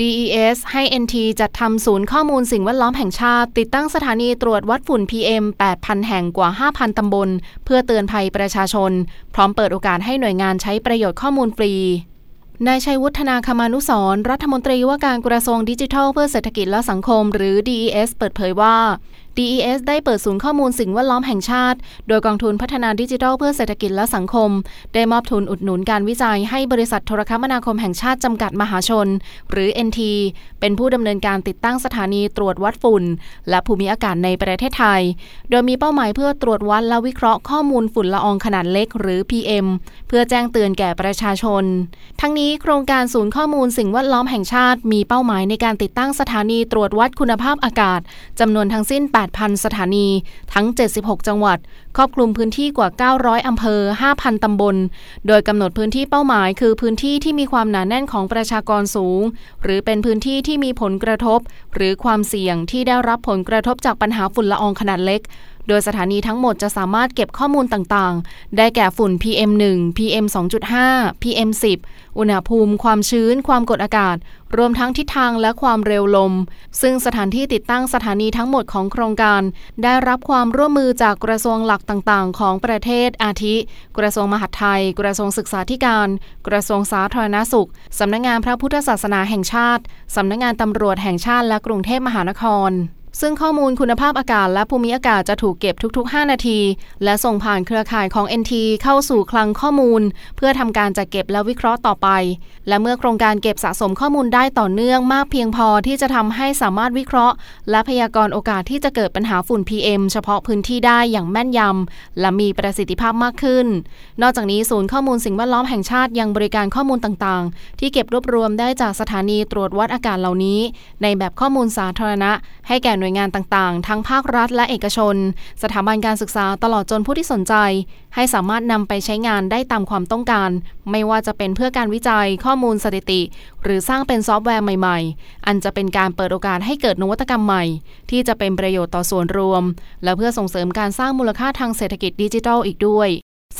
DES ให้ NT จัดทำศูนย์ข้อมูลสิ่งแวดล้อมแห่งชาติ ติดตั้งสถานีตรวจวัดฝุ่น PM 8,000 แห่งกว่า 5,000 ตำบล เพื่อเตือนภัยประชาชน พร้อมเปิดโอกาสให้หน่วยงานใช้ประโยชน์ข้อมูลฟรีนายชัยวุฒนาคมานุสรรัฐมนตรีว่าการกระทรวงดิจิทัลเพื่อเศรษฐกิจและสังคม หรือ DES เปิดเผยว่า DES ได้เปิดศูนย์ข้อมูลสิ่งแวดล้อมแห่งชาติ โดยกองทุนพัฒนาดิจิทัลเพื่อเศรษฐกิจและสังคม ได้มอบทุนอุดหนุนการวิจัยให้บริษัทโทรคมนาคมแห่งชาติจำกัดมหาชน หรือ NT เป็นผู้ดำเนินการติดตั้งสถานีตรวจวัดฝุ่น และภูมิอากาศในประเทศไทย โดยมีเป้าหมายเพื่อตรวจวัดและวิเคราะห์ข้อมูลฝุ่นละอองขนาดเล็กหรือ PM เพื่อแจ้งเตือนแก่ประชาชน ทั้งนี้โครงการศูนย์ข้อมูลสิ่งแวดล้อมแห่งชาติ มีเป้าหมายในการติดตั้งสถานีตรวจวัดคุณภาพอากาศจำนวนทั้งสิ้น8 8,000 สถานีทั้ง 76 จังหวัด ครอบคลุมพื้นที่กว่า 900 อำเภอ 5,000 ตำบล โดยกำหนดพื้นที่เป้าหมาย คือพื้นที่ที่มีความหนาแน่นของประชากรสูง หรือเป็นพื้นที่ที่มีผลกระทบ หรือความเสี่ยงที่ได้รับผลกระทบจากปัญหาฝุ่นละอองขนาดเล็ก โดยสถานีทั้งหมดจะสามารถเก็บข้อมูลต่างๆ ได้แก่ฝุ่น PM1 PM 2.5 PM 10 อุณหภูมิ ความชื้น ความกดอากาศ รวมทั้งทิศทางและความเร็วลม ซึ่งสถานที่ติดตั้งสถานีทั้งหมดของโครงการ ได้รับความร่วมมือจากกระทรวงหลักต่างๆ ของประเทศอาทิ กระทรวงมหาดไทย กระทรวงศึกษาธิการ กระทรวงสาธารณสุข สำนักงงานพระพุทธศาสนาแห่งชาติ สำนักงงานตำรวจแห่งชาติและกรุงเทพมหานคร ซึ่งข้อมูลคุณภาพอากาศและภูมิอากาศจะถูกเก็บทุก ๆ 5 นาที และส่งผ่านเครือข่ายของ NT เข้าสู่คลังข้อมูล เพื่อทำการจัดเก็บและวิเคราะห์ต่อไป และเมื่อโครงการเก็บสะสมข้อมูลได้ต่อเนื่องมากเพียงพอที่จะทำให้สามารถวิเคราะห์ และพยากรณ์โอกาสที่จะเกิดปัญหาฝุ่น PM เฉพาะพื้นที่ได้อย่างแม่นยำและมีประสิทธิภาพมากขึ้น นอกจากนี้ศูนย์ข้อมูลสิ่งแวดล้อมแห่งชาติยังบริการข้อมูลต่างๆ ที่เก็บรวบรวมได้จากสถานีตรวจวัดอากาศเหล่านี้ ในแบบข้อมูลสาธารณะ ให้แก่หน่วย่วยงานต่างๆ ทั้งภาครัฐและเอกชน สถาบันการศึกษาตลอดจนผู้ที่สนใจ ให้สามารถนำไปใช้งานได้ตามความต้องการ ไม่ว่าจะเป็นเพื่อการวิจัยข้อมูลสถิติ หรือสร้างเป็นซอฟต์แวร์ใหม่ๆ อันจะเป็นการเปิดโอกาสให้เกิดนวัตกรรมใหม่ ที่จะเป็นประโยชน์ต่อส่วนรวม และเพื่อส่งเสริมการสร้างมูลค่าทางเศรษฐกิจดิจิทัลอีกด้วย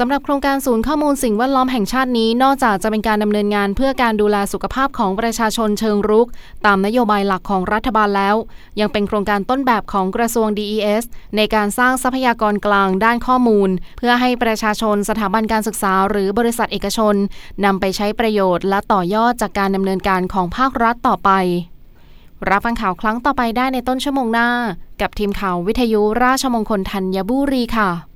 สำหรับโครงการศูนย์ข้อมูลสิ่งแวดล้อมแห่งชาตินี้ นอกจากจะเป็นการดำเนินงานเพื่อการดูแลสุขภาพของประชาชนเชิงรุก ตามนโยบายหลักของรัฐบาลแล้ว ยังเป็นโครงการต้นแบบของกระทรวง DES ในการสร้างทรัพยากรกลางด้านข้อมูล เพื่อให้ประชาชนสถาบันการศึกษา หรือบริษัทเอกชนนำไปใช้ประโยชน์ และต่อยอดจากการดำเนินการของภาครัฐต่อไป รับฟังข่าวครั้งต่อไปได้ในต้นชั่วโมงหน้า กับทีมข่าววิทยุราชมงคลธัญบุรีค่ะ